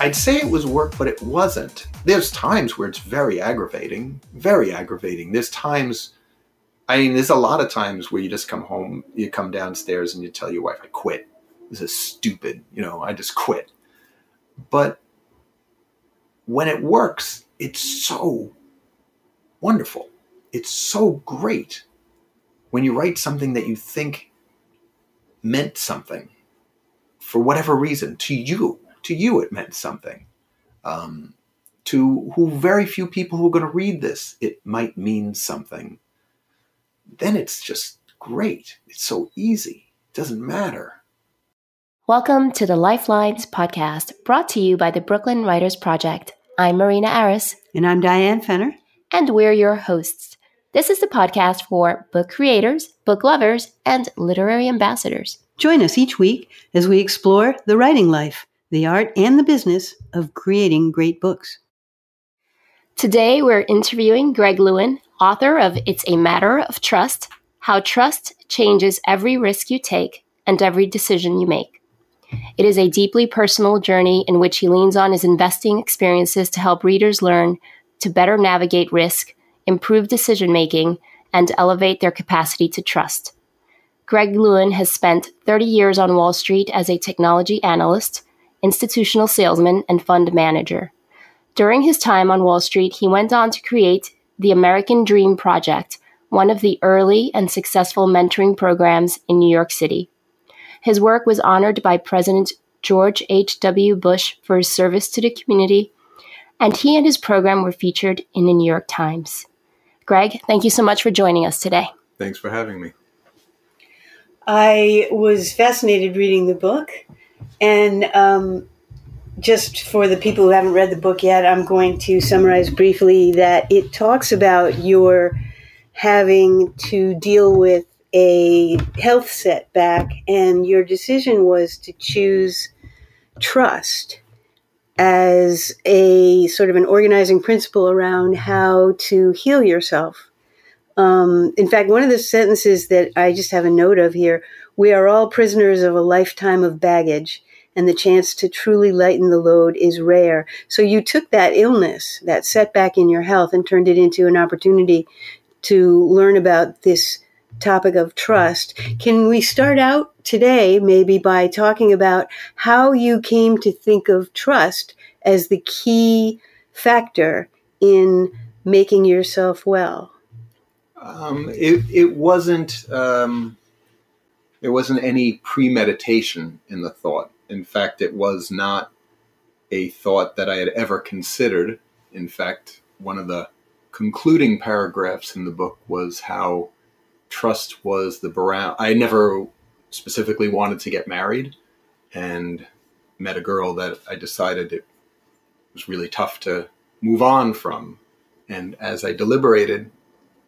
I'd say it was work, but it wasn't. There's times where it's very aggravating, very aggravating. There's times, I mean, there's a lot of times where you just come home, you come downstairs and you tell your wife, I quit. This is stupid. You know, I just quit. But when it works, it's so wonderful. It's so great when you write something that you think meant something for whatever reason to you to you it meant something. Um, to who very few people who are going to read this it might mean something. Then it's just great. It's so easy. It doesn't matter. Welcome to the lifelines podcast brought to you by the brooklyn writers project. I'm marina aris. And i'm diane fenner. And we're your hosts. This is the podcast for book creators book lovers and literary ambassadors. Join us each week as we explore the writing life the art and the business of creating great books. Today, we're interviewing Greg Lewin, author of It's a Matter of Trust How Trust Changes Every Risk You Take and Every Decision You Make. It is a deeply personal journey in which he leans on his investing experiences to help readers learn to better navigate risk, improve decision making, and elevate their capacity to trust. Greg Lewin has spent 30 years on Wall Street as a technology analyst institutional salesman, and fund manager. During his time on Wall Street, he went on to create the American Dream Project, one of the early and successful mentoring programs in New York City. His work was honored by President George H.W. Bush for his service to the community, and he and his program were featured in the New York Times. Greg, thank you so much for joining us today. Thanks for having me. I was fascinated reading the book. And um, just for the people who haven't read the book yet, I'm going to summarize briefly that it talks about your having to deal with a health setback, and your decision was to choose trust as a sort of an organizing principle around how to heal yourself. Um, in fact, one of the sentences that I just have a note of here we are all prisoners of a lifetime of baggage and the chance to truly lighten the load is rare. So you took that illness, that setback in your health, and turned it into an opportunity to learn about this topic of trust. Can we start out today maybe by talking about how you came to think of trust as the key factor in making yourself well? Um, it, it wasn't um, there wasn't any premeditation in the thought. In fact, it was not a thought that I had ever considered. In fact, one of the concluding paragraphs in the book was how trust was the barometer. I never specifically wanted to get married and met a girl that I decided it was really tough to move on from. And as I deliberated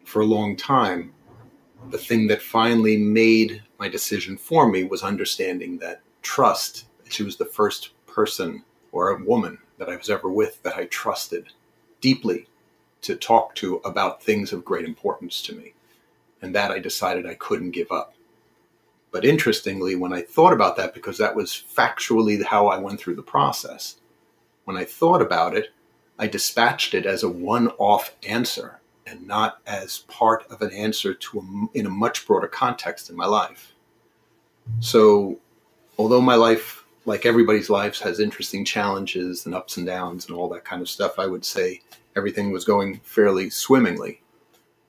for a long time, the thing that finally made my decision for me was understanding that trust she was the first person or a woman that I was ever with that I trusted deeply to talk to about things of great importance to me. And that I decided I couldn't give up. But interestingly, when I thought about that, because that was factually how I went through the process, when I thought about it, I dispatched it as a one off answer and not as part of an answer to a, in a much broader context in my life. So, although my life like everybody's lives has interesting challenges and ups and downs and all that kind of stuff, I would say everything was going fairly swimmingly.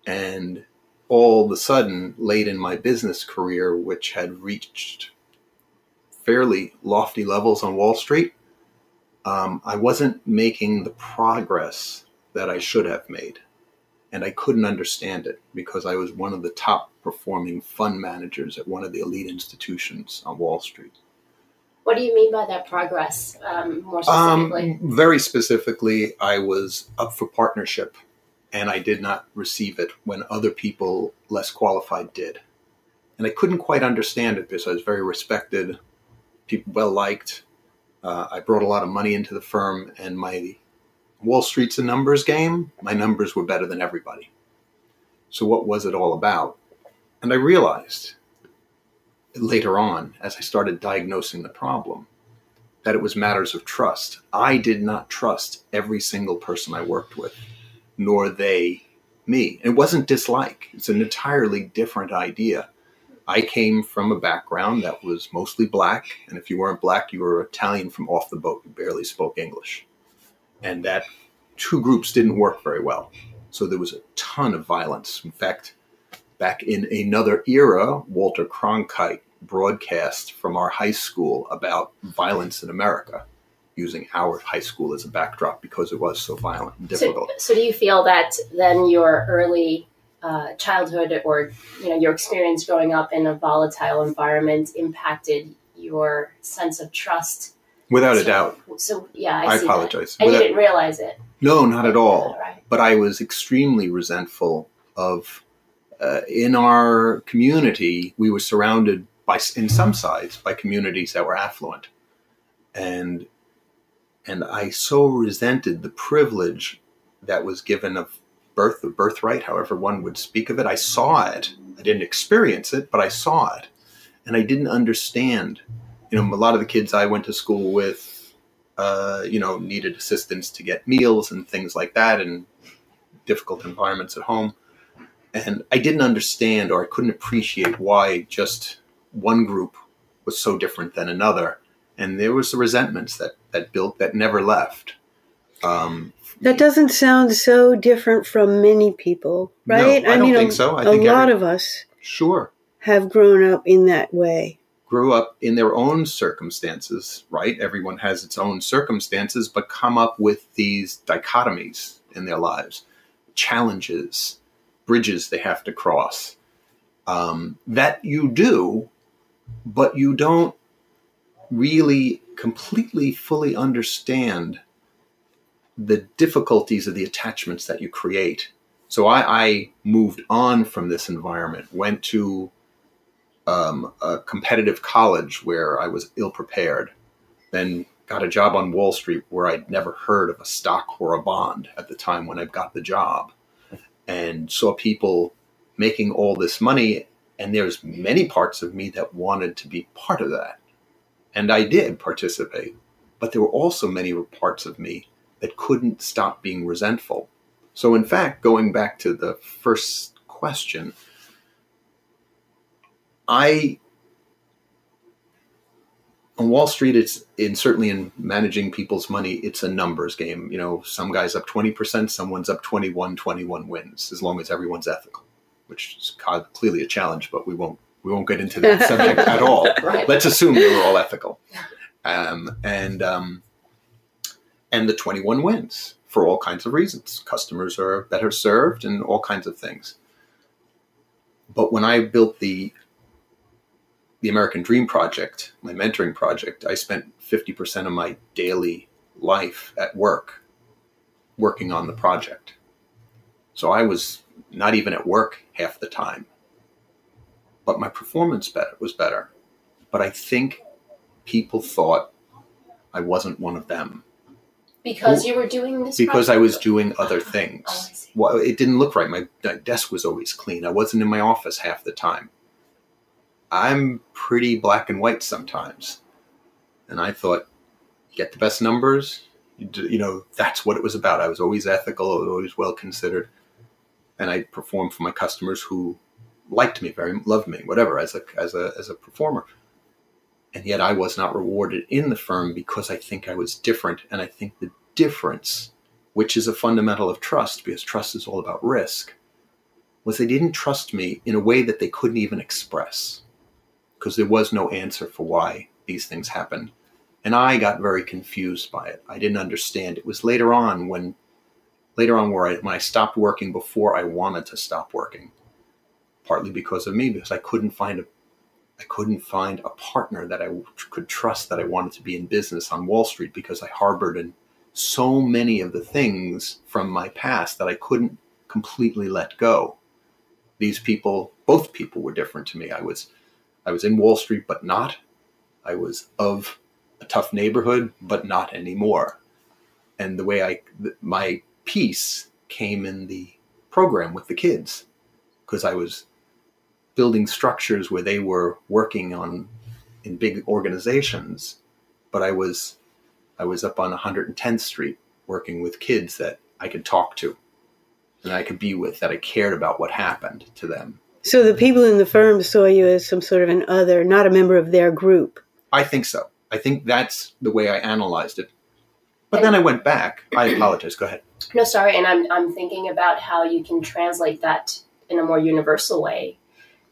And all of a sudden, late in my business career, which had reached fairly lofty levels on Wall Street, um, I wasn't making the progress that I should have made. And I couldn't understand it because I was one of the top performing fund managers at one of the elite institutions on Wall Street. What do you mean by that progress, um, more um, specifically? Um, very specifically, I was up for partnership and I did not receive it when other people less qualified did. And I couldn't quite understand it because I was very respected, people well liked. Uh, I brought a lot of money into the firm, and my Wall Street's a numbers game. My numbers were better than everybody. So, what was it all about? And I realized later on as I started diagnosing the problem that it was matters of trust. I did not trust every single person I worked with, nor they me. It wasn't dislike, it's an entirely different idea. I came from a background that was mostly black, and if you weren't black, you were Italian from off the boat. You barely spoke English. And that two groups didn't work very well. So there was a ton of violence. In fact, back in another era, Walter Cronkite broadcast from our high school about violence in America using our high school as a backdrop because it was so violent and difficult. So, so do you feel that then your early uh, childhood or you know your experience growing up in a volatile environment impacted your sense of trust? Without so, a doubt. So yeah, I, I apologize. And Without, you didn't realize it. No, not at all. Right. But I was extremely resentful of. Uh, in our community, we were surrounded by, in some sides, by communities that were affluent, and and I so resented the privilege that was given of birth, the birthright, however one would speak of it. I saw it. I didn't experience it, but I saw it, and I didn't understand. You know, a lot of the kids I went to school with, uh, you know, needed assistance to get meals and things like that, and difficult environments at home. And I didn't understand or I couldn't appreciate why just one group was so different than another. And there was the resentments that, that built that never left. Um, that doesn't sound so different from many people, right? No, I, I don't think a, so. I a lot every, of us sure have grown up in that way. Grew up in their own circumstances, right? Everyone has its own circumstances, but come up with these dichotomies in their lives, challenges, bridges they have to cross. Um, that you do, but you don't really completely fully understand the difficulties of the attachments that you create. So I, I moved on from this environment, went to um, a competitive college where I was ill prepared, then got a job on Wall Street where I'd never heard of a stock or a bond at the time when I got the job, and saw people making all this money. And there's many parts of me that wanted to be part of that. And I did participate. But there were also many parts of me that couldn't stop being resentful. So, in fact, going back to the first question, I on Wall Street, it's in certainly in managing people's money, it's a numbers game. You know, some guys up 20%, someone's up 21, 21 wins, as long as everyone's ethical, which is clearly a challenge, but we won't we won't get into that subject at all. Right. Let's assume they were all ethical. Um, and um, and the 21 wins for all kinds of reasons. Customers are better served and all kinds of things. But when I built the the American Dream Project, my mentoring project, I spent 50% of my daily life at work working on the project. So I was not even at work half the time. But my performance better, was better. But I think people thought I wasn't one of them. Because you were doing this? Because project? I was doing other ah, ah, things. Oh, Well, it didn't look right. My desk was always clean. I wasn't in my office half the time. I'm pretty black and white sometimes. And I thought, you get the best numbers. You, do, you know, that's what it was about. I was always ethical, always well considered. And I performed for my customers who liked me very, loved me, whatever, as a, as a, as a performer. And yet I was not rewarded in the firm because I think I was different. And I think the difference, which is a fundamental of trust, because trust is all about risk, was they didn't trust me in a way that they couldn't even express because there was no answer for why these things happened. And I got very confused by it. I didn't understand. It was later on when, later on where I, when I stopped working before I wanted to stop working, partly because of me, because I couldn't find a, I couldn't find a partner that I could trust that I wanted to be in business on Wall Street because I harbored in so many of the things from my past that I couldn't completely let go. These people, both people were different to me. I was I was in Wall Street, but not. I was of a tough neighborhood, but not anymore. And the way I, my piece came in the program with the kids because I was building structures where they were working on in big organizations but I was I was up on 110th Street working with kids that I could talk to and I could be with that I cared about what happened to them. So the people in the firm saw you as some sort of an other, not a member of their group. I think so. I think that's the way I analyzed it. But then I went back. I apologize. Go ahead. No, sorry, and I'm I'm thinking about how you can translate that in a more universal way,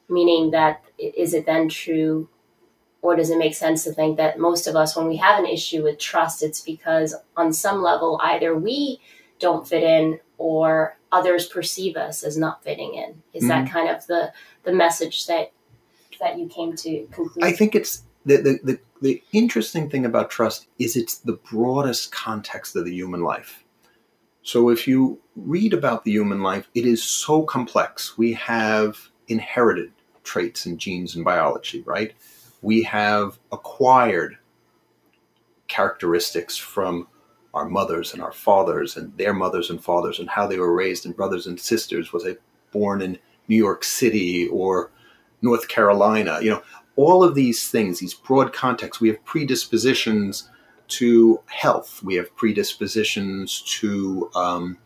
meaning that is it then true, or does it make sense to think that most of us, when we have an issue with trust, it's because on some level either we don't fit in or others perceive us as not fitting in. Is that mm-hmm. kind of the the message that that you came to conclude? I think it's the, the, the, the interesting thing about trust is it's the broadest context of the human life. So if you read about the human life, it is so complex. We have inherited traits and genes and biology, right? We have acquired characteristics from our mothers and our fathers and their mothers and fathers and how they were raised and brothers and sisters. Was I born in New York City or North Carolina? You know, all of these things, these broad contexts, we have predispositions to health, we have predispositions to um,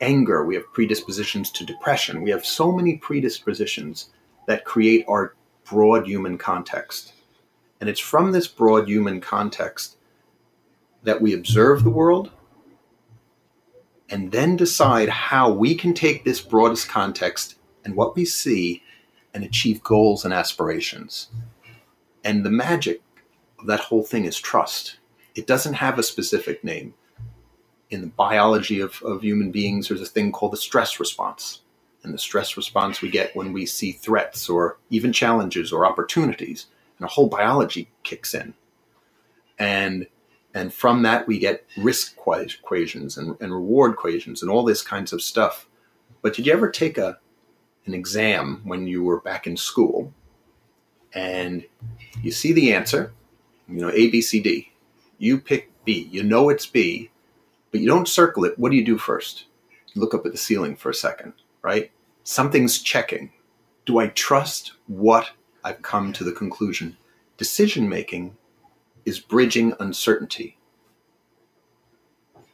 anger, we have predispositions to depression. We have so many predispositions that create our broad human context. And it's from this broad human context that we observe the world and then decide how we can take this broadest context and what we see and achieve goals and aspirations. And the magic of that whole thing is trust. It doesn't have a specific name. In the biology of, of human beings, there's a thing called the stress response. And the stress response we get when we see threats or even challenges or opportunities, and a whole biology kicks in. And and from that we get risk qua- equations and, and reward equations and all this kinds of stuff. But did you ever take a an exam when you were back in school and you see the answer, you know, A, B, C, D. You pick B. You know it's B, but you don't circle it. What do you do first? You look up at the ceiling for a second, right? Something's checking. Do I trust what I've come to the conclusion? Decision making is bridging uncertainty.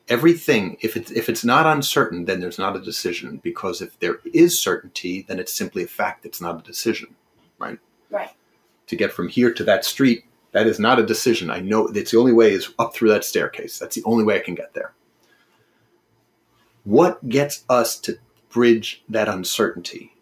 Everything, if it's if it's not uncertain, then there's not a decision. Because if there is certainty, then it's simply a fact. It's not a decision, right? right. To get from here to that street, that is not a decision. I know it's the only way is up through that staircase. That's the only way I can get there. What gets us to bridge that uncertainty?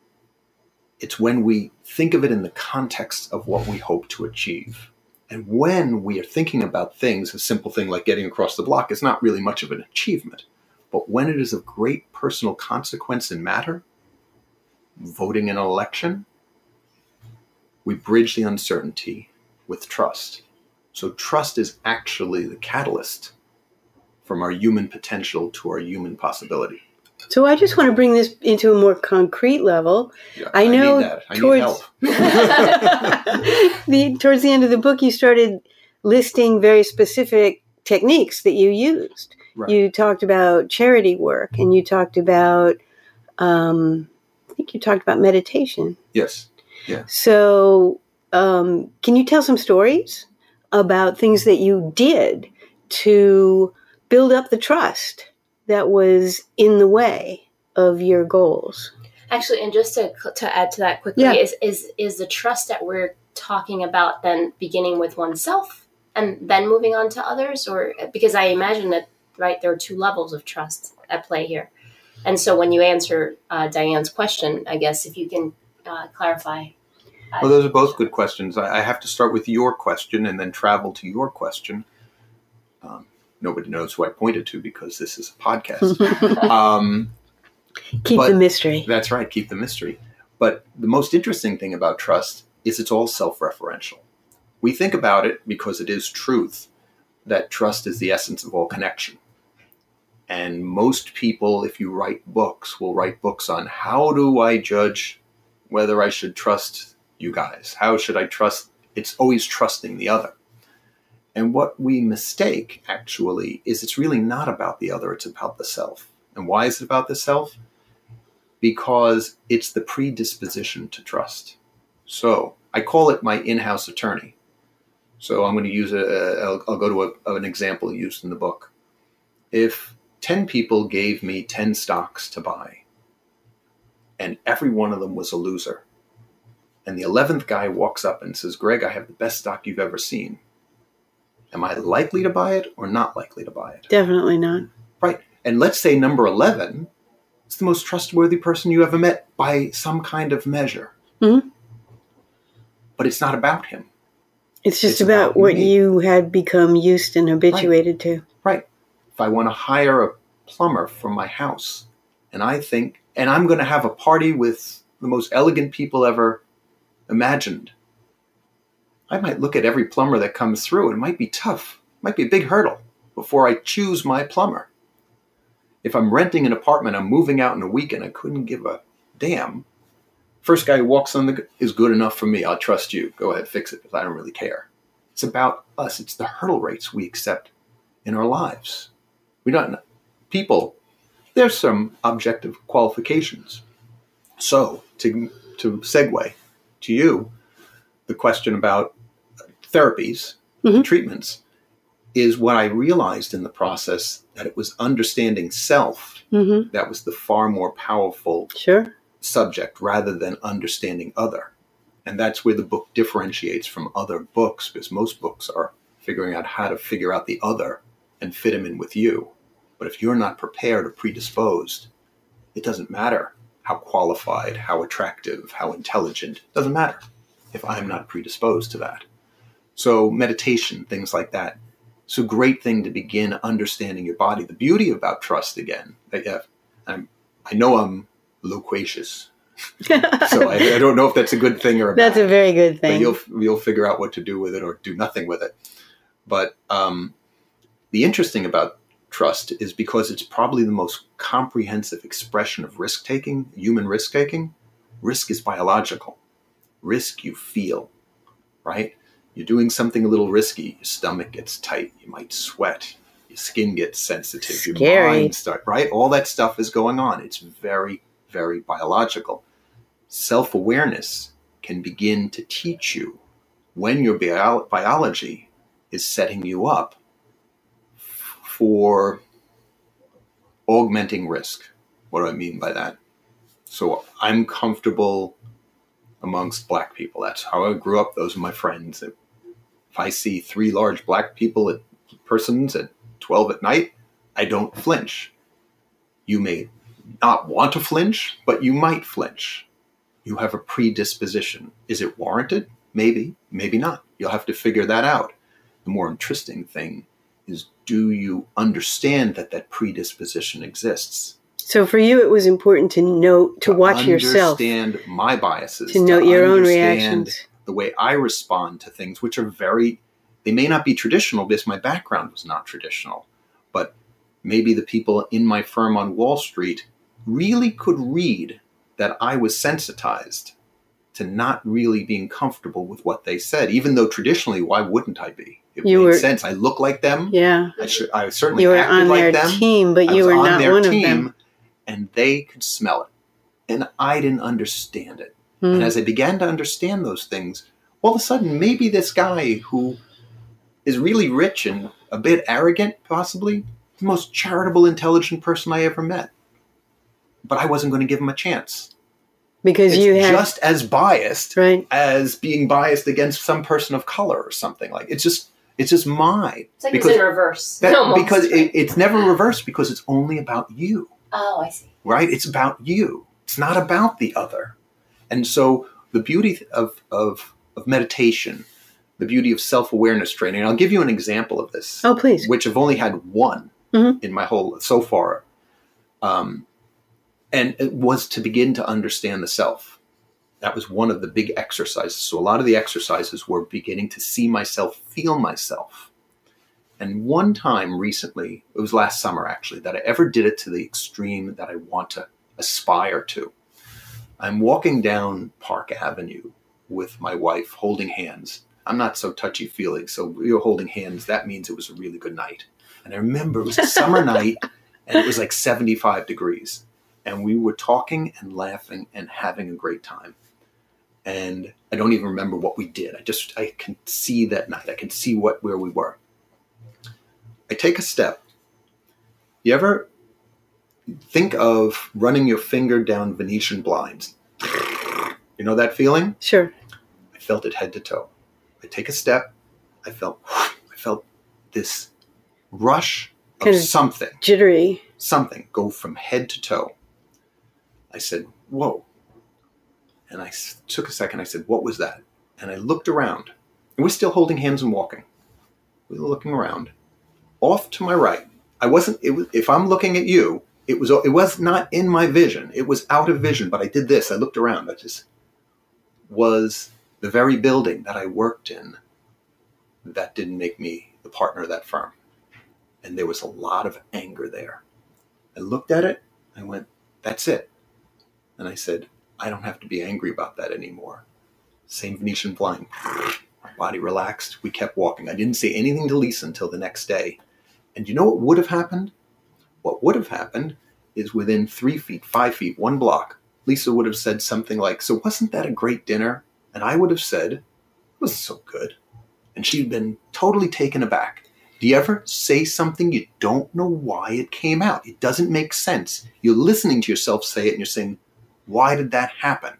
It's when we think of it in the context of what we hope to achieve. And when we are thinking about things, a simple thing like getting across the block is not really much of an achievement. But when it is of great personal consequence and matter, voting in an election, we bridge the uncertainty with trust. So, trust is actually the catalyst from our human potential to our human possibility. So I just want to bring this into a more concrete level. Yeah, I know that. I towards- the, towards the end of the book, you started listing very specific techniques that you used. Right. You talked about charity work, and you talked about, um, I think you talked about meditation. yes. So, um, can you tell some stories about things that you did to build up the trust that was in the way of your goals? Actually, and just to to add to that quickly, Yeah. is is is the trust that we're talking about then beginning with oneself and then moving on to others, or because I imagine that right there are two levels of trust at play here, and so when you answer uh, Diane's question, I guess if you can uh, clarify. Well, those are both good questions. I I have to start with your question and then travel to your question. Um, nobody knows who I pointed to because this is a podcast. um, Keep the mystery. That's right, keep the mystery. But the most interesting thing about trust is it's all self referential. We think about it because it is truth that trust is the essence of all connection. And most people, if you write books, will write books on how do I judge whether I should trust you guys? How should I trust? It's always trusting the other. And what we mistake, actually, is it's really not about the other, it's about the self. And why is it about the self? because it's the predisposition to trust. So I call it my in house attorney. So I'm going to use a, I'll, I'll go to a, an example used in the book. If 10 people gave me 10 stocks to buy, and every one of them was a loser, and the 11th guy walks up and says, Greg, I have the best stock you've ever seen. Am I likely to buy it or not likely to buy it? Definitely not. Right. And let's say number 11 is the most trustworthy person you ever met by some kind of measure. Mhm. But it's not about him. It's just It's about, about what me. you had become used and habituated to. Right. If I want to hire a plumber for my house, and I think, and I'm going to have a party with the most elegant people ever imagined, I might look at every plumber that comes through. It might be tough, might be a big hurdle before I choose my plumber. If I'm renting an apartment, I'm moving out in a week, and I couldn't give a damn. First guy who walks on the is good enough for me. I'll trust you. Go ahead, fix it because I don't really care. It's about us. It's the hurdle rates we accept in our lives. We don't people. There's some objective qualifications. So to to segue to you, the question about therapies, Mhm. treatments, is what I realized in the process that it was understanding self hmm that was the far more powerful Sure. subject rather than understanding other. And that's where the book differentiates from other books because most books are figuring out how to figure out the other and fit him in with you. But if you're not prepared or predisposed, it doesn't matter how qualified, how attractive, how intelligent, it doesn't matter if I'm not predisposed to that. So meditation, things like that. It's a great thing to begin understanding your body. The beauty about trust again, have, I'm, I know I'm loquacious, so I, I don't know if that's a good thing or a That's a very good but thing. you'll you'll figure out what to do with it or do nothing with it. But um, the interesting about trust is because it's probably the most comprehensive expression of risk taking, human risk taking. Risk is biological. Risk you feel, right? You're doing something a little risky. Your stomach gets tight. You might sweat. Your skin gets sensitive. Your mind start right. All that stuff is going on. It's very, very biological. Self awareness can begin to teach you when your bio- biology is setting you up f- for augmenting risk. What do I mean by that? So I'm comfortable amongst black people. That's how I grew up. Those are my friends. If I see three large black people at persons at 12 at night, I don't flinch. You may not want to flinch, but you might flinch. You have a predisposition. Is it warranted? Maybe, maybe not. You'll have to figure that out. The more interesting thing is do you understand that that predisposition exists? So for you, it was important to know to, watch yourself, to understand my biases, to note your own reactions. the way I respond to things, which are very, they may not be traditional because my background was not traditional, but maybe the people in my firm on Wall Street really could read that I was sensitized to not really being comfortable with what they said, even though traditionally, why wouldn't I be? It You made were- sense. I look like them. Yeah, I, should, I certainly you were on like their them team, but I you were on not their one of them. And they could smell it, and I didn't understand it. Hmm. And as I began to understand those things, all of a sudden, maybe this guy who is really rich and a bit arrogant, possibly the most charitable, intelligent person I ever met, but I wasn't going to give him a chance. because It's you had just as biased right. as being biased against some person of color or something like. It's just, it's just mine. It's like Because it's in reverse. That, almost, because right? it, it's never reversed because it's only about you oh, I see. right? It's about you. It's not about the other. And so the beauty of of, of meditation, the beauty of self awareness training. And I'll give you an example of this, Oh, please. which I've only had one Mhm. in my whole so far, um, and it was to begin to understand the self. That was one of the big exercises. So a lot of the exercises were beginning to see myself, feel myself. And one time recently, it was last summer actually, that I ever did it to the extreme that I want to aspire to. I'm walking down Park Avenue with my wife holding hands. I'm not so touchy feely, so we were holding hands. That means it was a really good night. And I remember it was a summer night and it was like 75 degrees. And we were talking and laughing and having a great time. and I don't even remember what we did. I just I can see that night. I can see what where we were. I take a step. You ever think of running your finger down Venetian blinds? You know that feeling? Sure. I felt it head to toe. I take a step. I felt I felt this rush of Kind of something, Jittery. something go from head to toe. I said, "Whoa!" And I took a second. I said, "What was that?" And I looked around, and we're still holding hands and walking. We were looking around. Off to my right, I wasn't. Was, if I'm looking at you, it was. It was not in my vision. It was out of vision. But I did this. I looked around. I just was the very building that I worked in. That didn't make me the partner of that firm, and there was a lot of anger there. I looked at it. I went, "That's it." And I said, "I don't have to be angry about that anymore." Same Venetian blind. My body relaxed. We kept walking. I didn't say anything to Lisa until the next day. And you know what would have happened? What would have happened is within three feet, five feet, one block, Lisa would have said something like, So wasn't that a great dinner? And I would have said, It was so good. And she'd been totally taken aback. Do you ever say something you don't know why it came out? It doesn't make sense. You're listening to yourself say it and you're saying, Why did that happen?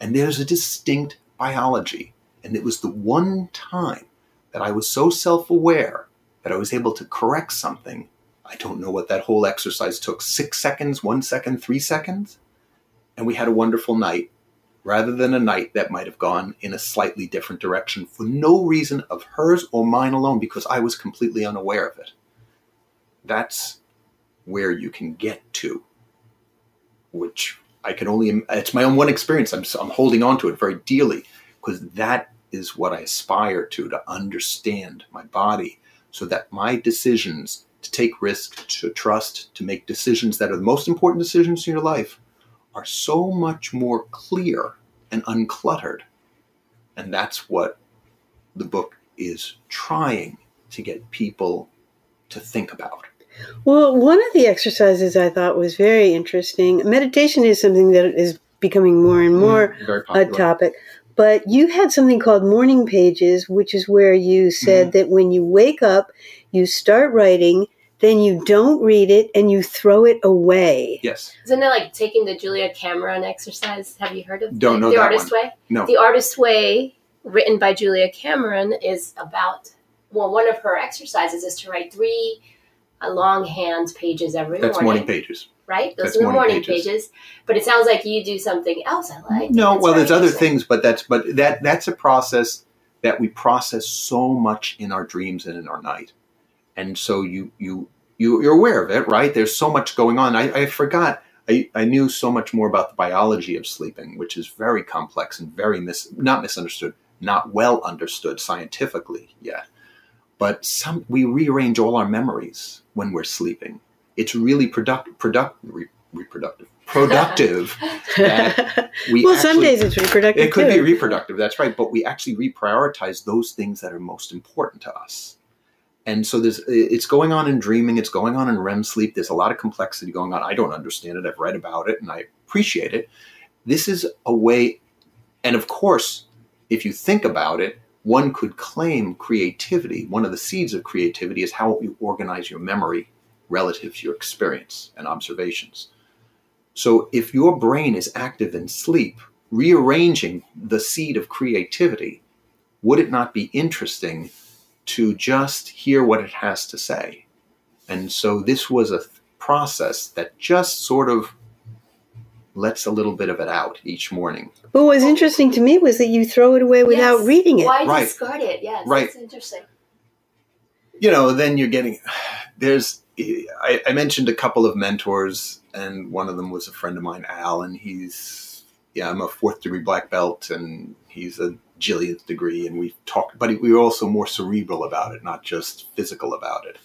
And there's a distinct biology. And it was the one time that I was so self aware that I was able to correct something. I don't know what that whole exercise took six seconds, one second, three seconds. And we had a wonderful night rather than a night that might have gone in a slightly different direction for no reason of hers or mine alone because I was completely unaware of it. That's where you can get to, which I can only, it's my own one experience. I'm, I'm holding on to it very dearly because that is what I aspire to, to understand my body so that my decisions to take risk, to trust, to make decisions that are the most important decisions in your life are so much more clear and uncluttered. And that's what the book is trying to get people to think about. Well, one of the exercises I thought was very interesting. Meditation is something that is becoming more and more Mm, a topic. But you had something called morning pages, which is where you said mm-hmm. that when you wake up, you start writing, then you don't read it and you throw it away. Yes. Isn't it like taking the Julia Cameron exercise? Have you heard of Don't the, know the that Artist Way? No. The Artist Way, written by Julia Cameron, is about well, one of her exercises is to write three uh, longhand pages every That's morning, morning pages. right? Those that's are the morning morning pages. pages. But it sounds like you do something else. I like. No, well, there's other things, but that's but that that's a process that we process so much in our dreams and in our night, and so you you you you're aware of it, right? There's so much going on. I, I forgot. I, I knew so much more about the biology of sleeping, which is very complex and very mis not misunderstood, not well understood scientifically yet. But some we rearrange all our memories when we're sleeping. It's really product product re, reproductive productive that we well, some days it's reproductive. it could too. be reproductive, that's right, but we actually reprioritize those things that are most important to us. And so there's it's going on in dreaming, it's going on in REM sleep. There's a lot of complexity going on. I don't understand it. I've read about it and I appreciate it. This is a way and of course, if you think about it, one could claim creativity. One of the seeds of creativity is how you organize your memory relative to your experience and observations. So if your brain is active in sleep, rearranging the seed of creativity, would it not be interesting to just hear what it has to say? And so this was a th- process that just sort of lets a little bit of it out each morning. But what was interesting to me was that you throw it away without Yes. reading it. Why Right. discard it? Yes, Right. that's interesting. you know, then you're getting there's I, I mentioned a couple of mentors, and one of them was a friend of mine, Al, and he's yeah, I'm a fourth degree black belt, and he's a jillionth degree, and we talked, but we were also more cerebral about it, not just physical about it,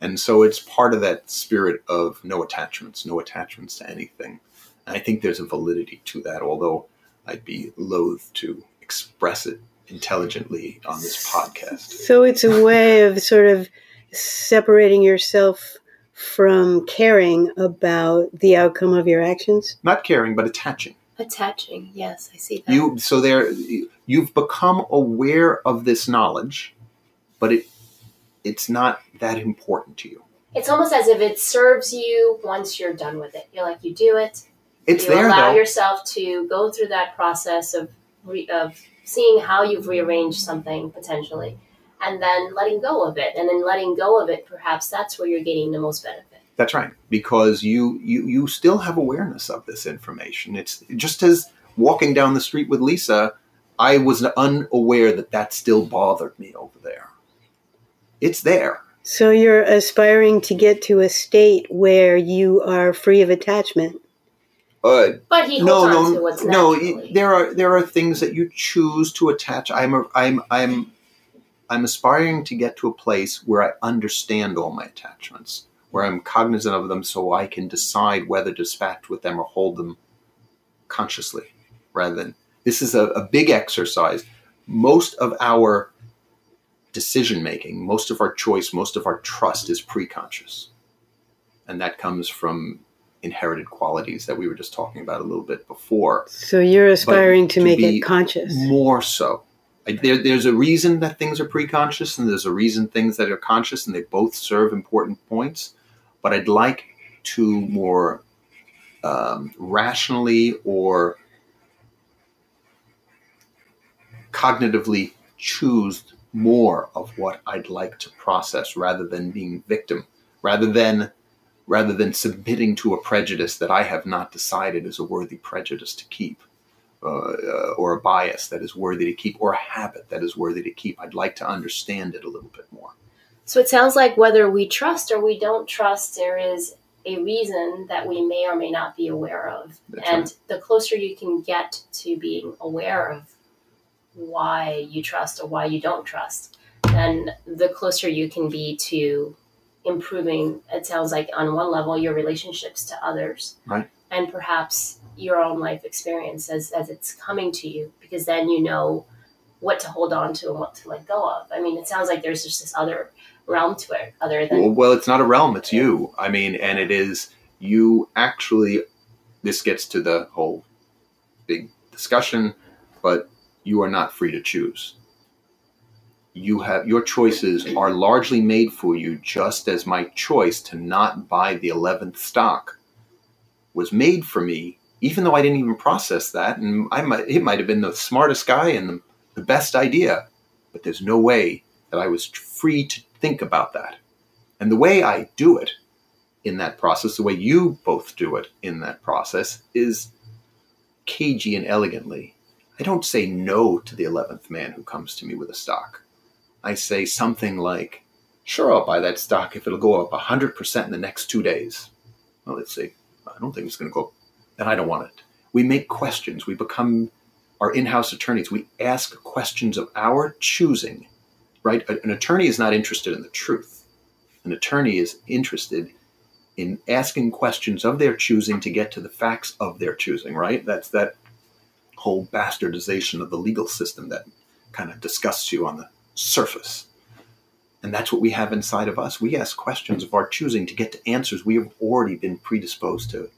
and so it's part of that spirit of no attachments, no attachments to anything. And I think there's a validity to that, although I'd be loath to express it intelligently on this podcast. So it's a way of sort of separating yourself from caring about the outcome of your actions. not caring but attaching Attaching, yes, I see that. You so there you've become aware of this knowledge, but it it's not that important to you. it's almost as if it serves you once you're done with it. You're like, you do it, It's you there allow though. yourself to go through that process of re- of seeing how you've rearranged something potentially, and then letting go of it. And then letting go of it, perhaps that's where you're gaining the most benefit. That's right, because you you you still have awareness of this information. It's just as walking down the street with Lisa, I was unaware that that still bothered me over there. It's there. So you're aspiring to get to a state where you are free of attachment. Uh, But he no, no, no. naturally. There are there are things that you choose to attach. I'm a, I'm I'm I'm aspiring to get to a place where I understand all my attachments, where I'm cognizant of them, so I can decide whether to dispatch with them or hold them consciously, rather than this is a, a big exercise. Most of our decision making, most of our choice, most of our trust is preconscious, and that comes from inherited qualities that we were just talking about a little bit before. So you're aspiring to to make it conscious. More so. I, there, there's a reason that things are pre-conscious and there's a reason things that are conscious, and they both serve important points. But I'd like to more um, rationally or cognitively choose more of what I'd like to process rather than being victim, rather than rather than submitting to a prejudice that I have not decided is a worthy prejudice to keep, uh, uh, or a bias that is worthy to keep, or a habit that is worthy to keep. I'd like to understand it a little bit more. So it sounds like whether we trust or we don't trust, there is a reason that we may or may not be aware of. That's and right. the closer you can get to being aware of why you trust or why you don't trust, then the closer you can be to improving, it sounds like, on one level, your relationships to others. Right. And perhaps your own life experience as, as it's coming to you, because then you know what to hold on to and what to let go of. I mean, it sounds like there's just this other realm to it, other than Well, well, it's not a realm; it's you. I mean, and it is you actually. This gets to the whole big discussion, but you are not free to choose. You have your choices are largely made for you, just as my choice to not buy the eleventh stock was made for me, even though I didn't even process that, and I might it might have been the smartest guy and the, the best idea, but there's no way that I was free to think about that. And the way I do it in that process, the way you both do it in that process, is cagey and elegantly. I don't say no to the 11th man who comes to me with a stock. I say something like, sure, I'll buy that stock if it'll go up 100% in the next two days. Well, let's see. I don't think it's going to go up. Then I don't want it. We make questions. We become our in house attorneys. We ask questions of our choosing right? An attorney is not interested in the truth. An attorney is interested in asking questions of their choosing to get to the facts of their choosing, right? That's that whole bastardization of the legal system that kind of disgusts you on the surface. And that's what we have inside of us. We ask questions of our choosing to get to answers we have already been predisposed to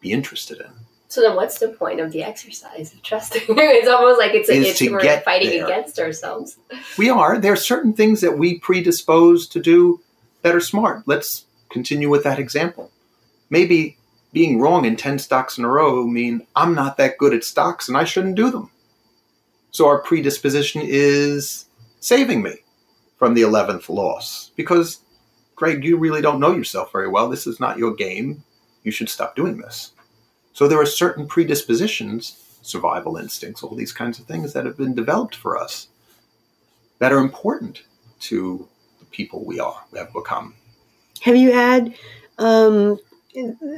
be interested in. So then, what's the point of the exercise of trusting? it's almost like it's, it's to we're get fighting there. against ourselves. We are. There are certain things that we predispose to do that are smart. Let's continue with that example. Maybe being wrong in 10 stocks in a row mean I'm not that good at stocks and I shouldn't do them. So our predisposition is saving me from the 11th loss because Greg, you really don't know yourself very well. This is not your game. You should stop doing this. So there are certain predispositions, survival instincts, all these kinds of things that have been developed for us that are important to the people we are, we have become. Have you had um,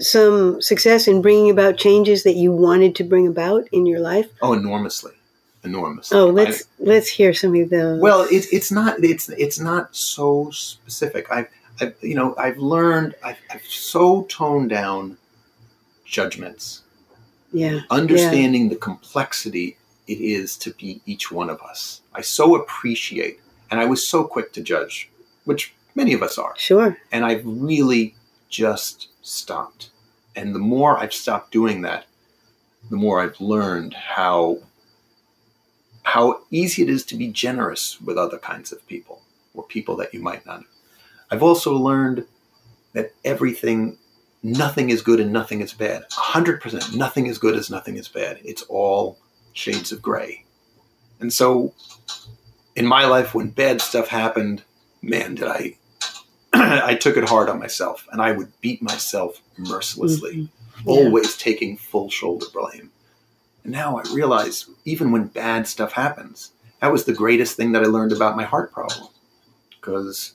some success in bringing about changes that you wanted to bring about in your life? Oh, enormously, enormously. Oh, let's let's hear some of those. Well, it's it's not it's it's not so specific. I've, I've you know I've learned I've, I've so toned down judgments, yeah, understanding the complexity it is to be each one of us. I so appreciate, and I was so quick to judge, which many of us are. sure. and I've really just stopped. And the more I've stopped doing that, the more I've learned how how easy it is to be generous with other kinds of people or people that you might not. I've also learned that everything, nothing is good and nothing is bad. 100%. Nothing is good as nothing is bad. It's all shades of gray. And so in my life, when bad stuff happened, man, did I. I took it hard on myself and I would beat myself mercilessly, mm-hmm. yeah. always taking full shoulder blame. Now I realize, even when bad stuff happens, that was the greatest thing that I learned about my heart problem. Because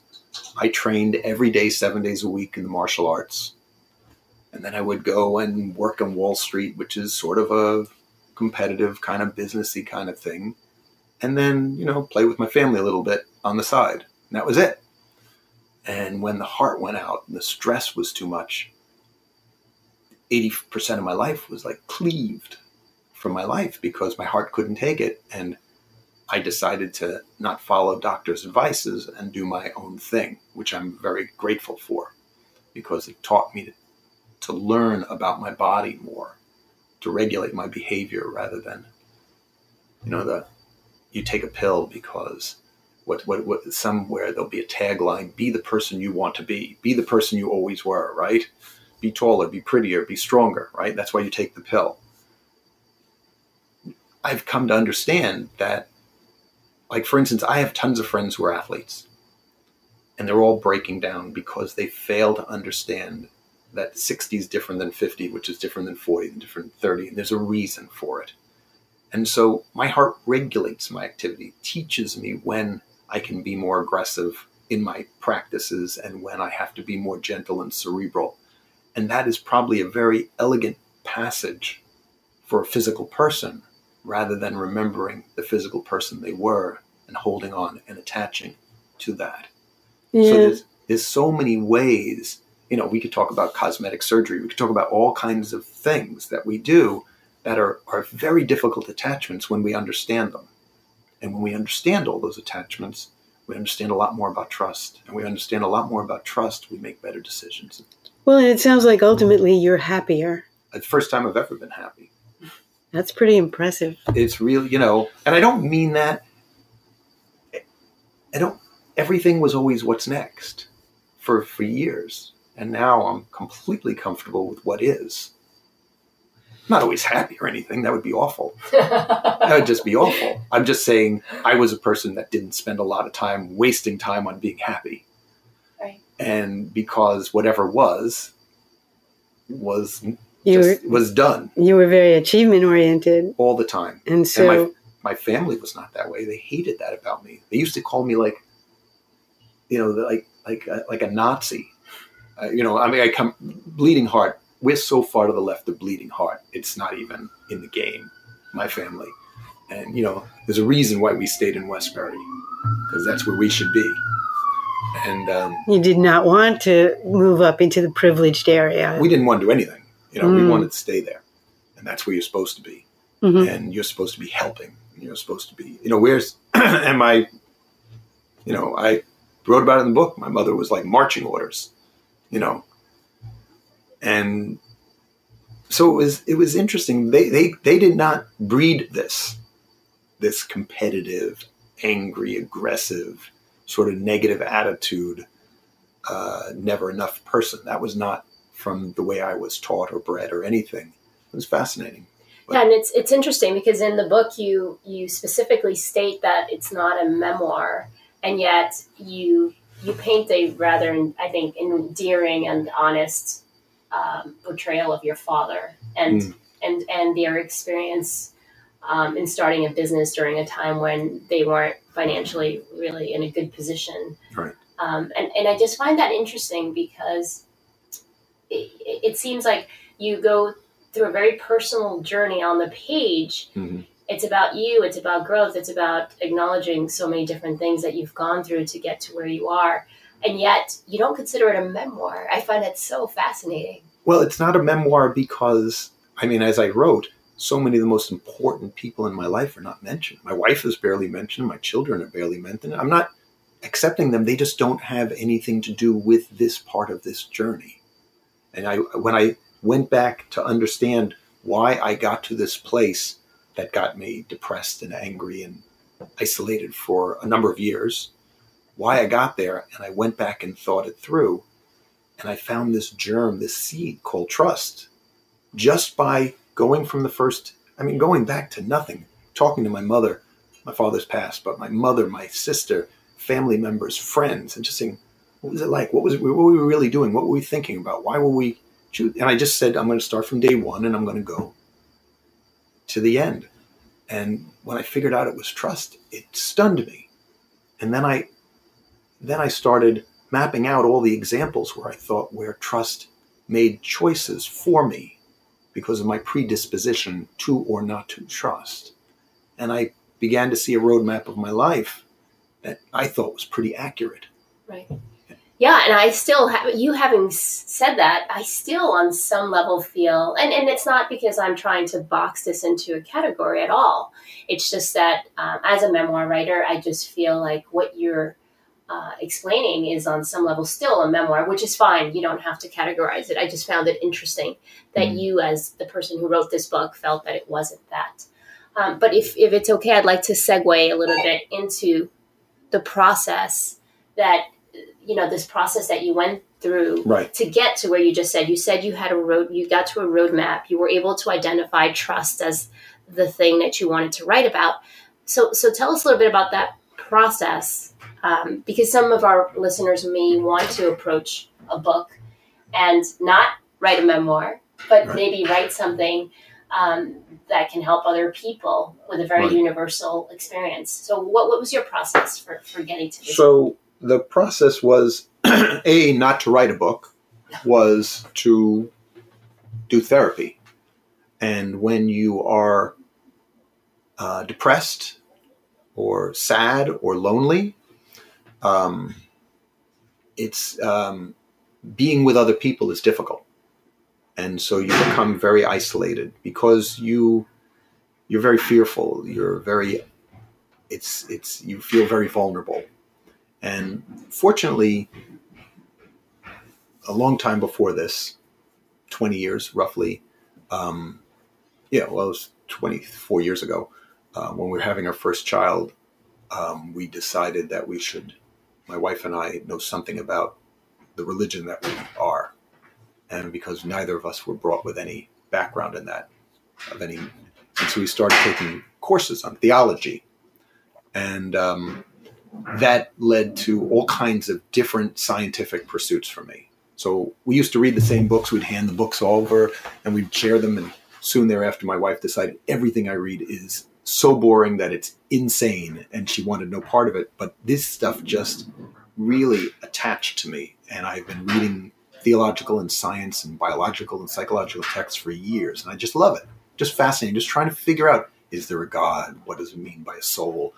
I trained every day, seven days a week in the martial arts. And then I would go and work on Wall Street, which is sort of a competitive, kind of businessy kind of thing. And then, you know, play with my family a little bit on the side. And that was it. And when the heart went out and the stress was too much, 80% of my life was like cleaved from my life because my heart couldn't take it. And I decided to not follow doctors' advices and do my own thing, which I'm very grateful for because it taught me to, to learn about my body more, to regulate my behavior rather than, you know, the you take a pill because what, what, what somewhere there'll be a tagline be the person you want to be be the person you always were right? Be taller be prettier be stronger right? That's why you take the pill I've come to understand that, like, for instance, I have tons of friends who are athletes, and they're all breaking down because they fail to understand that 60 is different than 50, which is different than 40 and different than 30, and there's a reason for it. And so my heart regulates my activity, teaches me when I can be more aggressive in my practices and when I have to be more gentle and cerebral. And that is probably a very elegant passage for a physical person rather than remembering the physical person they were and holding on and attaching to that. Yeah. So there's, there's so many ways, you know, we could talk about cosmetic surgery, we could talk about all kinds of things that we do that are, are very difficult attachments when we understand them. And when we understand all those attachments, we understand a lot more about trust. And we understand a lot more about trust, we make better decisions. Well, and it sounds like ultimately you're happier. The first time I've ever been happy. That's pretty impressive. It's real, you know, and I don't mean that. I don't. Everything was always what's next, for for years, and now I'm completely comfortable with what is. I'm not always happy or anything. That would be awful. that would just be awful. I'm just saying I was a person that didn't spend a lot of time wasting time on being happy. Right. And because whatever was was you were, was done. You were very achievement oriented all the time, and so and my, my family was not that way. They hated that about me. They used to call me like, you know, like like uh, like a Nazi. Uh, you know, I mean, I come bleeding heart. We're so far to the left of bleeding heart. It's not even in the game. My family, and you know, there's a reason why we stayed in Westbury because that's where we should be. And um, you did not want to move up into the privileged area. We didn't want to do anything. You know, mm. we wanted to stay there, and that's where you're supposed to be, mm-hmm. and you're supposed to be helping. You're supposed to be, you know, where's and my, you know, I wrote about it in the book. My mother was like marching orders, you know, and so it was it was interesting. They they they did not breed this this competitive, angry, aggressive, sort of negative attitude, uh, never enough person. That was not from the way I was taught or bred or anything. It was fascinating. But, yeah, and it's it's interesting because in the book you you specifically state that it's not a memoir, and yet you you paint a rather I think endearing and honest um, portrayal of your father and mm. and and their experience um, in starting a business during a time when they weren't financially really in a good position. Right. Um, and and I just find that interesting because it, it seems like you go through a very personal journey on the page. Mm-hmm. It's about you, it's about growth, it's about acknowledging so many different things that you've gone through to get to where you are. And yet, you don't consider it a memoir. I find that so fascinating. Well, it's not a memoir because, I mean, as I wrote, so many of the most important people in my life are not mentioned. My wife is barely mentioned. My children are barely mentioned. I'm not accepting them. They just don't have anything to do with this part of this journey. And I, when I went back to understand why I got to this place that got me depressed and angry and isolated for a number of years, why I got there, and I went back and thought it through, and I found this germ, this seed called trust, just by going from the first, I mean, going back to nothing, talking to my mother, my father's passed, but my mother, my sister, family members, friends, and just saying, what was it like? What was what were we really doing? What were we thinking about? Why were we? Choosing? And I just said, I'm going to start from day one, and I'm going to go to the end. And when I figured out it was trust, it stunned me. And then I, then I started mapping out all the examples where I thought where trust made choices for me because of my predisposition to or not to trust. And I began to see a roadmap of my life that I thought was pretty accurate. Right. Yeah, and I still have you having said that, I still on some level feel, and, and it's not because I'm trying to box this into a category at all. It's just that um, as a memoir writer, I just feel like what you're uh, explaining is on some level still a memoir, which is fine. You don't have to categorize it. I just found it interesting that mm. you, as the person who wrote this book, felt that it wasn't that. Um, but if, if it's okay, I'd like to segue a little bit into the process that, you know, this process that you went through right. to get to where you just said. You said you had a road, you got to a roadmap, you were able to identify trust as the thing that you wanted to write about. So, so tell us a little bit about that process um, because some of our listeners may want to approach a book and not write a memoir, but right. maybe write something um, that can help other people with a very right. universal experience. So, what, what was your process for, for getting to this? So, the process was A, not to write a book, was to do therapy. And when you are uh, depressed or sad or lonely, um, it's um, being with other people is difficult, and so you become very isolated because you you're very fearful. You're very it's it's you feel very vulnerable, and fortunately, a long time before this, twenty years roughly, um, yeah, well, it was twenty four years ago. Uh, when we were having our first child, um, we decided that we should my wife and I know something about the religion that we are. And because neither of us were brought with any background in that, of any, and so we started taking courses on theology, and um, that led to all kinds of different scientific pursuits for me. So we used to read the same books. We'd hand the books over, and we'd share them. And soon thereafter, my wife decided everything I read is so boring that it's insane and she wanted no part of it. But this stuff just really attached to me. And I've been reading theological and science and biological and psychological texts for years. And I just love it. Just fascinating. Just trying to figure out is there a God? What does it mean by a soul?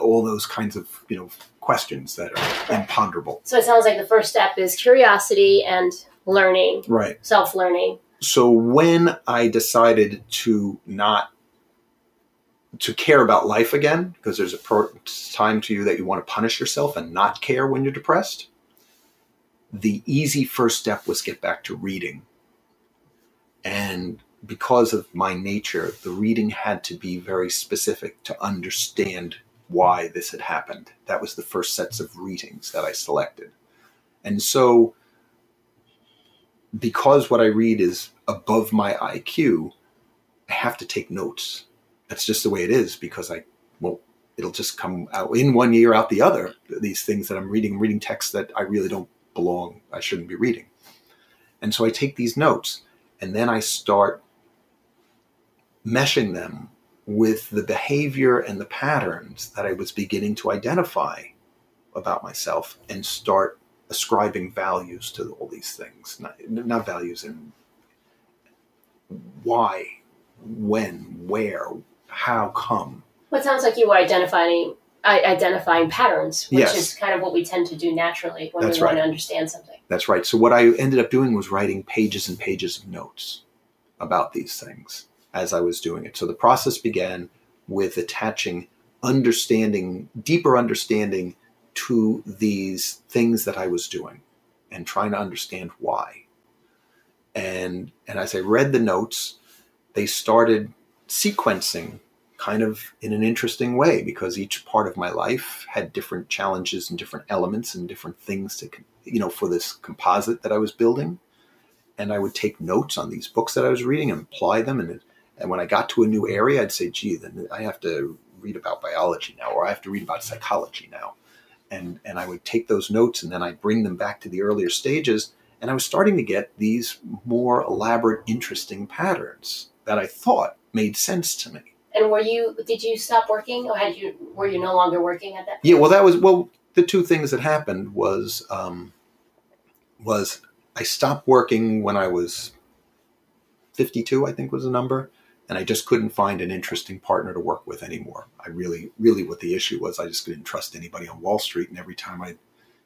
All those kinds of, you know, questions that are imponderable. So it sounds like the first step is curiosity and learning. Right. Self learning. So when I decided to not to care about life again because there's a pro- time to you that you want to punish yourself and not care when you're depressed the easy first step was get back to reading and because of my nature the reading had to be very specific to understand why this had happened that was the first sets of readings that i selected and so because what i read is above my iq i have to take notes that's just the way it is because I, well, it'll just come out in one year, out the other. These things that I'm reading, reading texts that I really don't belong, I shouldn't be reading. And so I take these notes and then I start meshing them with the behavior and the patterns that I was beginning to identify about myself and start ascribing values to all these things. Not, not values in why, when, where, how come. Well, it sounds like you were identifying identifying patterns, which yes. is kind of what we tend to do naturally when That's we right. want to understand something. That's right. So what I ended up doing was writing pages and pages of notes about these things as I was doing it. So the process began with attaching understanding, deeper understanding to these things that I was doing and trying to understand why. And and as I read the notes, they started sequencing kind of in an interesting way because each part of my life had different challenges and different elements and different things to you know for this composite that I was building and I would take notes on these books that I was reading and apply them and and when I got to a new area I'd say gee then I have to read about biology now or I have to read about psychology now and and I would take those notes and then I'd bring them back to the earlier stages and I was starting to get these more elaborate interesting patterns that I thought made sense to me and were you? Did you stop working, or had you? Were you no longer working at that? Point? Yeah. Well, that was well. The two things that happened was um, was I stopped working when I was fifty two. I think was the number, and I just couldn't find an interesting partner to work with anymore. I really, really, what the issue was, I just couldn't trust anybody on Wall Street, and every time I'd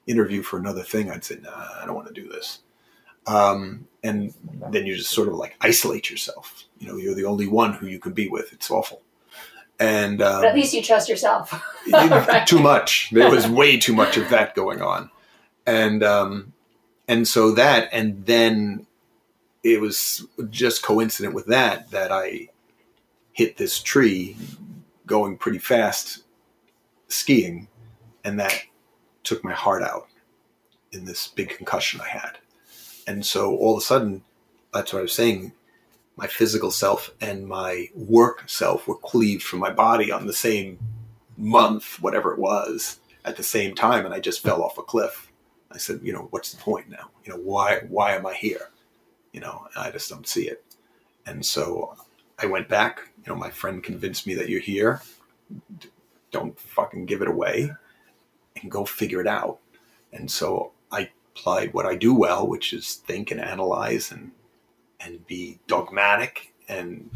interview for another thing, I'd say, "Nah, I don't want to do this." Um, and then you just sort of like isolate yourself. You know, you're the only one who you can be with. It's awful. And um, but at least you trust yourself. right. Too much. There was way too much of that going on, and um, and so that, and then it was just coincident with that that I hit this tree going pretty fast skiing, and that took my heart out in this big concussion I had. And so all of a sudden, that's what I was saying. My physical self and my work self were cleaved from my body on the same month, whatever it was, at the same time, and I just fell off a cliff. I said, you know, what's the point now? You know, why why am I here? You know, I just don't see it. And so I went back. You know, my friend convinced me that you're here. Don't fucking give it away, and go figure it out. And so I applied what I do well, which is think and analyze and and be dogmatic and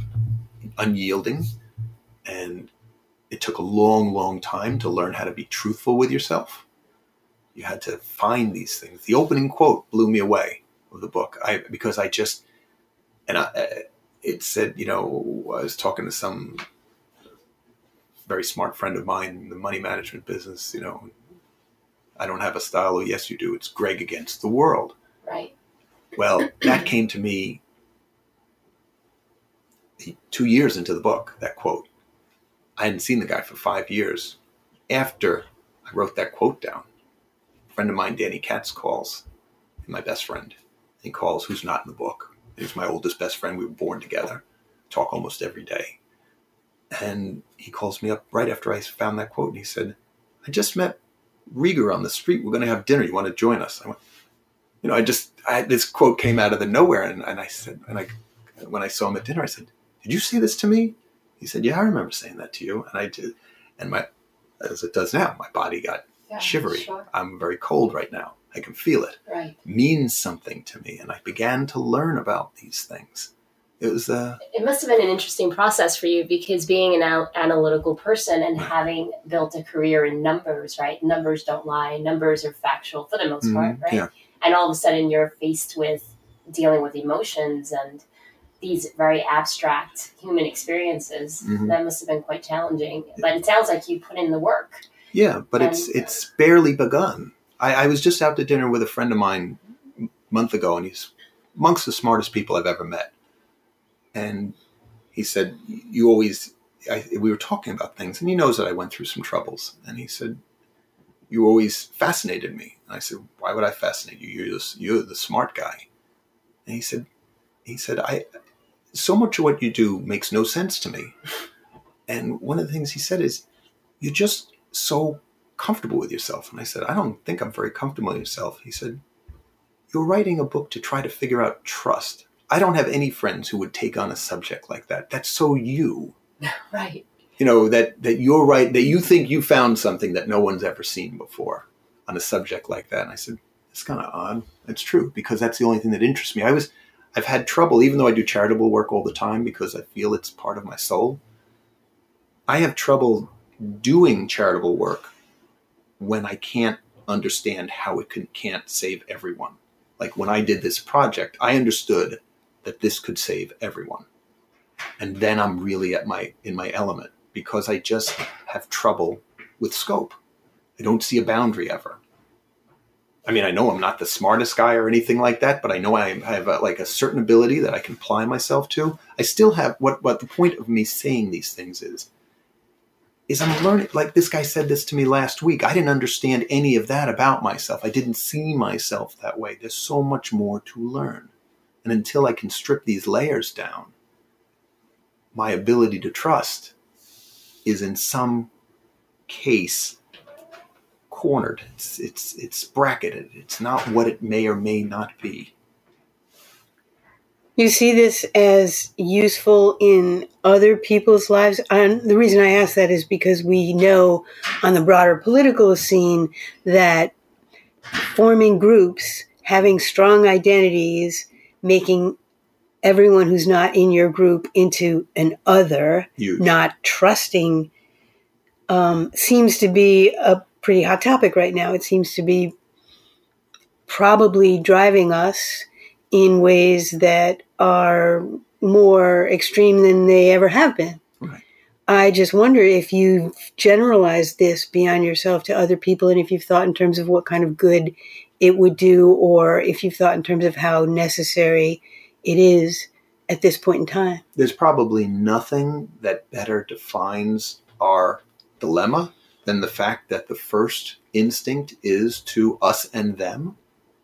unyielding. And it took a long, long time to learn how to be truthful with yourself. You had to find these things. The opening quote blew me away of the book. I because I just and I, it said, you know, I was talking to some very smart friend of mine in the money management business, you know, I don't have a style. Oh, yes, you do. It's Greg against the world. Right. Well, that came to me two years into the book, that quote. I hadn't seen the guy for five years. After I wrote that quote down, a friend of mine, Danny Katz, calls, my best friend. He calls, who's not in the book. He's my oldest best friend. We were born together, talk almost every day. And he calls me up right after I found that quote and he said, I just met Rieger on the street. We're going to have dinner. You want to join us? I went, you know, I just, I, this quote came out of the nowhere. And, and I said, and I, when I saw him at dinner, I said, did you say this to me? He said, yeah, I remember saying that to you. And I did. And my, as it does now, my body got yeah, shivery. Sure. I'm very cold right now. I can feel it. Right. Means something to me. And I began to learn about these things it was uh it must have been an interesting process for you because being an al- analytical person and having built a career in numbers right numbers don't lie numbers are factual for the most mm-hmm. part right yeah. and all of a sudden you're faced with dealing with emotions and these very abstract human experiences mm-hmm. that must have been quite challenging but it sounds like you put in the work yeah but and, it's it's barely begun I, I was just out to dinner with a friend of mine a month ago and he's amongst the smartest people i've ever met and he said, "You always." I, we were talking about things, and he knows that I went through some troubles. And he said, "You always fascinated me." And I said, "Why would I fascinate you? You're the, you're the smart guy." And he said, "He said I." So much of what you do makes no sense to me. And one of the things he said is, "You're just so comfortable with yourself." And I said, "I don't think I'm very comfortable with yourself." He said, "You're writing a book to try to figure out trust." I don't have any friends who would take on a subject like that. That's so you. Right. You know, that, that you're right, that you think you found something that no one's ever seen before on a subject like that. And I said, it's kind of odd. It's true because that's the only thing that interests me. I was, I've had trouble, even though I do charitable work all the time because I feel it's part of my soul. I have trouble doing charitable work when I can't understand how it can, can't save everyone. Like when I did this project, I understood that this could save everyone. And then I'm really at my in my element because I just have trouble with scope. I don't see a boundary ever. I mean, I know I'm not the smartest guy or anything like that, but I know I have a, like a certain ability that I can apply myself to. I still have what what the point of me saying these things is is I'm learning like this guy said this to me last week. I didn't understand any of that about myself. I didn't see myself that way. There's so much more to learn. And until I can strip these layers down, my ability to trust is in some case cornered. It's it's it's bracketed. It's not what it may or may not be. You see this as useful in other people's lives. And the reason I ask that is because we know on the broader political scene that forming groups, having strong identities, making everyone who's not in your group into an other, Huge. not trusting, um, seems to be a pretty hot topic right now. It seems to be probably driving us in ways that are more extreme than they ever have been. Right. I just wonder if you've generalized this beyond yourself to other people and if you've thought in terms of what kind of good it would do, or if you've thought in terms of how necessary it is at this point in time. There's probably nothing that better defines our dilemma than the fact that the first instinct is to us and them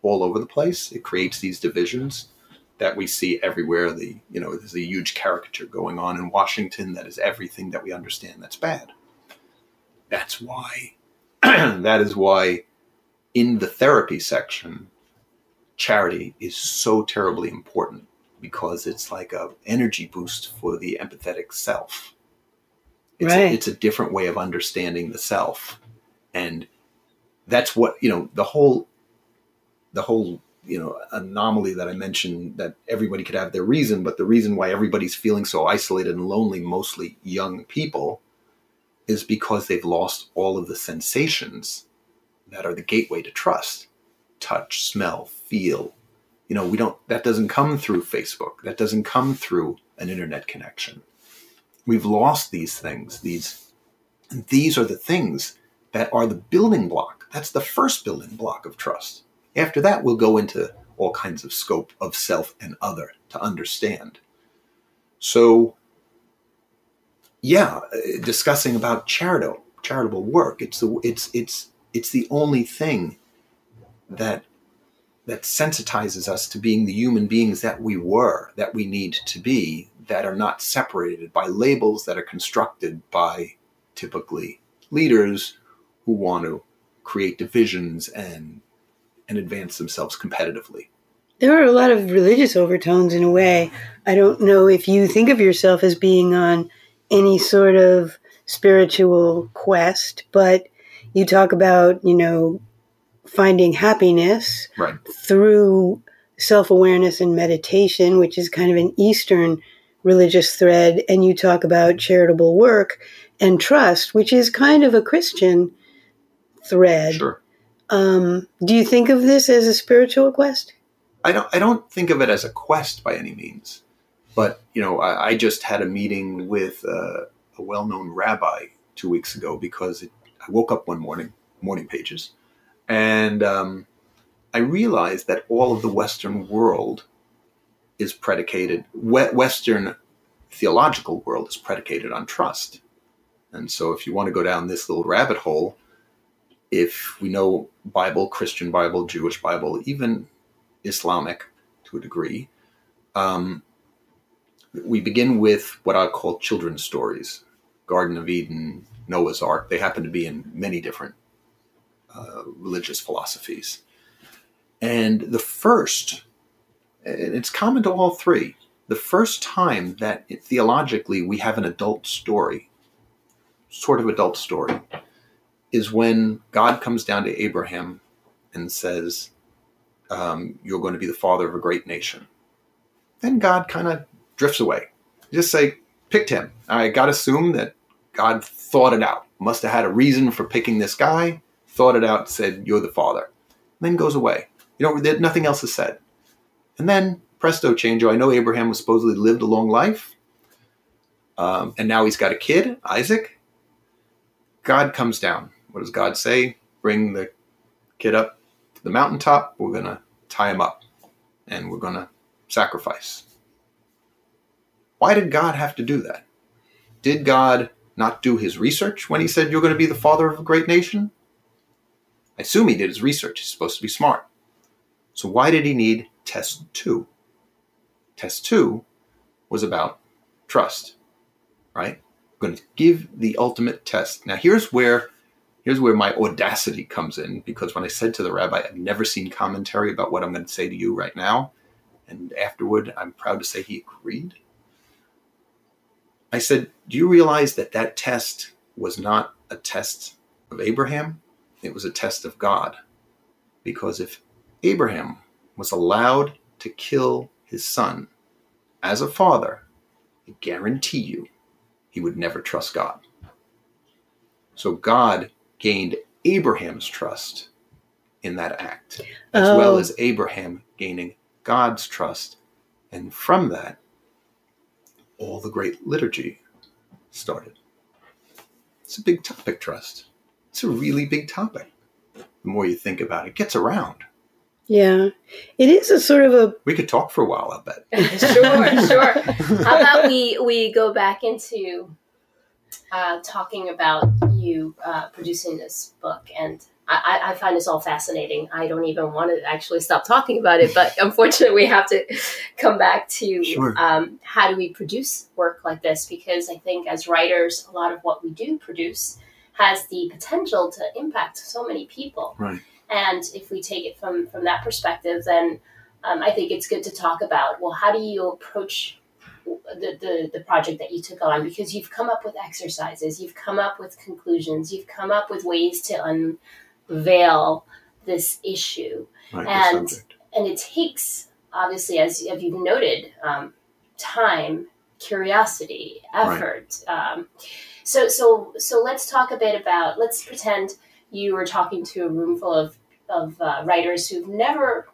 all over the place. It creates these divisions that we see everywhere. The you know there's a huge caricature going on in Washington that is everything that we understand that's bad. That's why that is why in the therapy section charity is so terribly important because it's like a energy boost for the empathetic self. It's, Right. a, it's a different way of understanding the self, and that's what you know. The whole, the whole you know anomaly that I mentioned that everybody could have their reason, but the reason why everybody's feeling so isolated and lonely, mostly young people, is because they've lost all of the sensations that are the gateway to trust: touch, smell, feel, you know we don't that doesn't come through facebook. That doesn't come through an internet connection. We've lost these things these these are the things that are the building block. That's the first building block of trust after that we'll go into all kinds of scope of self and other to understand. So yeah discussing about charitable charitable work it's the it's it's it's the only thing that that sensitizes us to being the human beings that we were, that we need to be, that are not separated by labels that are constructed by typically leaders who want to create divisions and and advance themselves competitively. There are a lot of religious overtones in a way. I don't know if you think of yourself as being on any sort of spiritual quest, but you talk about, you know, finding happiness Right. through self awareness and meditation, which is kind of an Eastern religious thread, and you talk about charitable work and trust, which is kind of a Christian thread. Sure. Um, do you think of this as a spiritual quest? I don't I don't think of it as a quest by any means, but you know I, I just had a meeting with a well-known rabbi two weeks ago because it, I woke up one morning, morning pages, and um, I realized that all of the Western world is predicated Western theological world is predicated on trust, and so if you want to go down this little rabbit hole, if we know Bible, Christian Bible, Jewish Bible, even Islamic to a degree. Um, we begin with what I call children's stories Garden of Eden, Noah's Ark. They happen to be in many different uh, religious philosophies. And the first, and it's common to all three, the first time that it, theologically we have an adult story, sort of adult story, is when God comes down to Abraham and says, um, you're going to be the father of a great nation. Then God kind of drifts away. You Just say, picked him. I got to assume that God thought it out. Must have had a reason for picking this guy, thought it out, said, you're the father. Then goes away. You know, nothing else is said. And then, presto changeo, I know Abraham was supposedly lived a long life. Um, and now he's got a kid, Isaac. God comes down. What does God say? Bring the kid up to the mountaintop, we're going to tie him up and we're going to sacrifice. Why did God have to do that? Did God not do his research when he said you're going to be the father of a great nation? I assume he did his research. He's supposed to be smart. So why did he need test two? Test two was about trust, right? I'm going to give the ultimate test. Now here's where here's where my audacity comes in because when I said to the rabbi, I've never seen commentary about what I'm going to say to you right now, and afterward, I'm proud to say he agreed. I said, Do you realize that that test was not a test of Abraham? It was a test of God. Because if Abraham was allowed to kill his son as a father, I guarantee you he would never trust God. So God gained Abraham's trust in that act, as Oh. well as Abraham gaining God's trust. And from that, all the great liturgy started. It's a big topic, trust. It's a really big topic. The more you think about it, it gets around. Yeah. It is a sort of a We could talk for a while, I bet. sure, sure. How about we we go back into uh, talking about you uh, producing this book and. I, I find this all fascinating. I don't even want to actually stop talking about it, but unfortunately, we have to come back to Sure. um, how do we produce work like this? Because I think as writers, a lot of what we do produce has the potential to impact so many people. Right. And if we take it from from that perspective, then um, I think it's good to talk about well, how do you approach the, the the project that you took on? Because you've come up with exercises, you've come up with conclusions, you've come up with ways to unveil this issue, Right, And- and it takes obviously, as, as you've noted, um, time, curiosity, Right. effort. Um, so so so let's talk a bit about. Let's pretend you were talking to a room full of of uh, writers who've never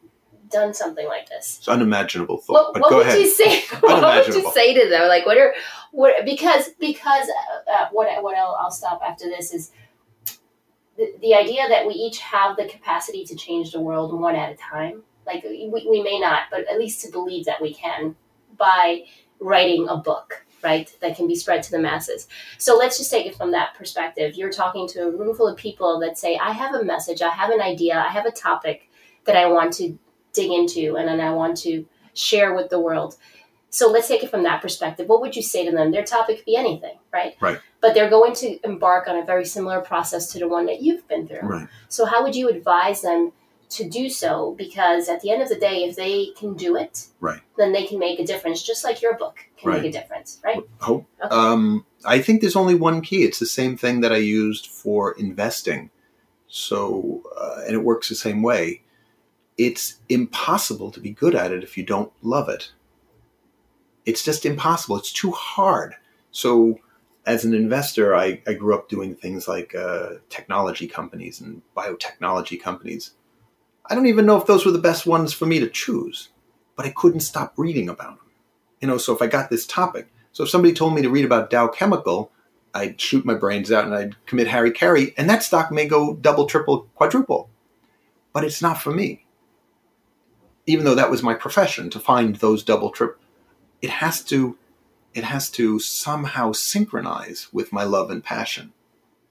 done something like this. It's unimaginable thought, What, but what go would ahead. you say? what would you say to them? Like, what are what? Because because uh, uh, what what I'll, I'll stop after this is the, the idea that we each have the capacity to change the world one at a time. Like we, we may not, but at least to believe that we can by writing a book, right? That can be spread to the masses. So let's just take it from that perspective. You're talking to a room full of people that say, I have a message, I have an idea, I have a topic that I want to dig into and then I want to share with the world. So let's take it from that perspective. What would you say to them? Their topic could be anything, right? Right. But they're going to embark on a very similar process to the one that you've been through. Right. So how would you advise them to do so? Because at the end of the day, if they can do it, Right. then they can make a difference, just like your book can Right. make a difference, right? Hope. Okay. Um, I think there's only one key. It's the same thing that I used for investing. So, uh, and it works the same way. It's impossible to be good at it if you don't love it. It's just impossible. It's too hard. So, as an investor, I, I grew up doing things like uh, technology companies and biotechnology companies. I don't even know if those were the best ones for me to choose, but I couldn't stop reading about them. You know, so if I got this topic, so if somebody told me to read about Dow Chemical, I'd shoot my brains out and I'd commit hari-kari, and that stock may go double, triple, quadruple. But it's not for me. Even though that was my profession to find those double trip it has to, it has to somehow synchronize with my love and passion.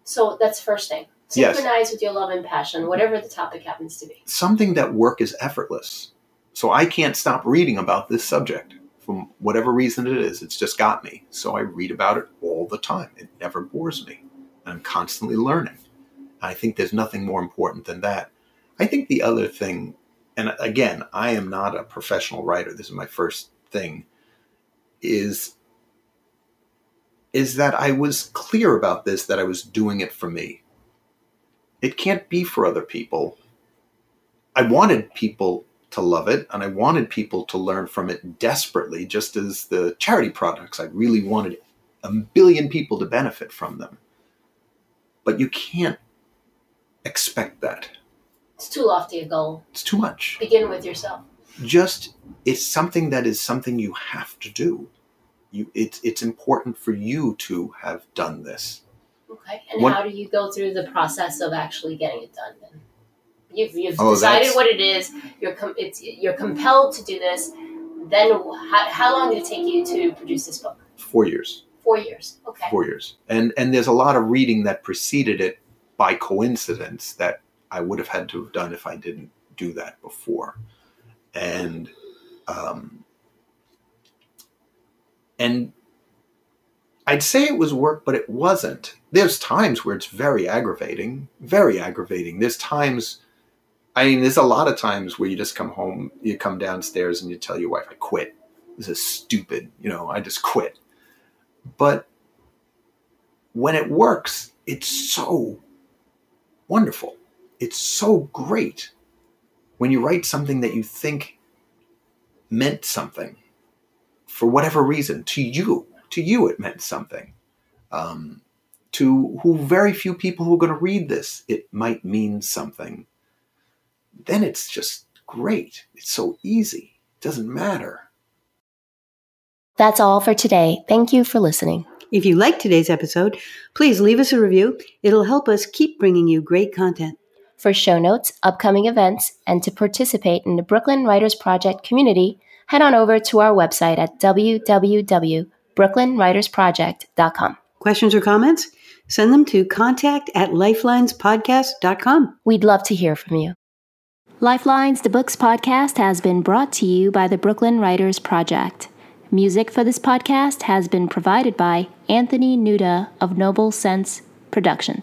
So that's first thing. Yes. Synchronize with your love and passion, whatever the topic happens to be. Something that work is effortless. So I can't stop reading about this subject from whatever reason it is. It's just got me. So I read about it all the time. It never bores me. I'm constantly learning. I think there's nothing more important than that. I think the other thing, and again, I am not a professional writer. This is my first thing. Is is that I was clear about this that I was doing it for me. It can't be for other people. I wanted people to love it and I wanted people to learn from it desperately, just as the charity products. I really wanted a billion people to benefit from them. But you can't expect that. It's too lofty a goal. It's too much. Begin with yourself. Just it's something that is something you have to do. You it's it's important for you to have done this. Okay. And What- how do you go through the process of actually getting it done then? You've, you've Oh, decided what it is. You're com- it's you're compelled to do this. Then how, how long did it take you to produce this book? Four years. Four years. Okay. Four years. And and there's a lot of reading that preceded it by coincidence that I would have had to have done if I didn't do that before. And um, and I'd say it was work, but it wasn't. There's times where it's very aggravating, very aggravating. There's times, I mean, there's a lot of times where you just come home, you come downstairs and you tell your wife, I quit. This is stupid. You know, I just quit. But when it works, it's so wonderful. It's so great when you write something that you think meant something for whatever reason to you. To you, it meant something. Um, to who very few people who are going to read this, it might mean something. Then it's just great. It's so easy. It doesn't matter. That's all for today. Thank you for listening. If you liked today's episode, please leave us a review. It'll help us keep bringing you great content. For show notes, upcoming events, and to participate in the Brooklyn Writers Project community, head on over to our website at www.brooklynwritersproject.com. Questions or comments? Send them to contact at lifelinespodcast.com. We'd love to hear from you. Lifelines, the Books podcast, has been brought to you by the Brooklyn Writers Project. Music for this podcast has been provided by Anthony Nuda of Noble Sense Productions.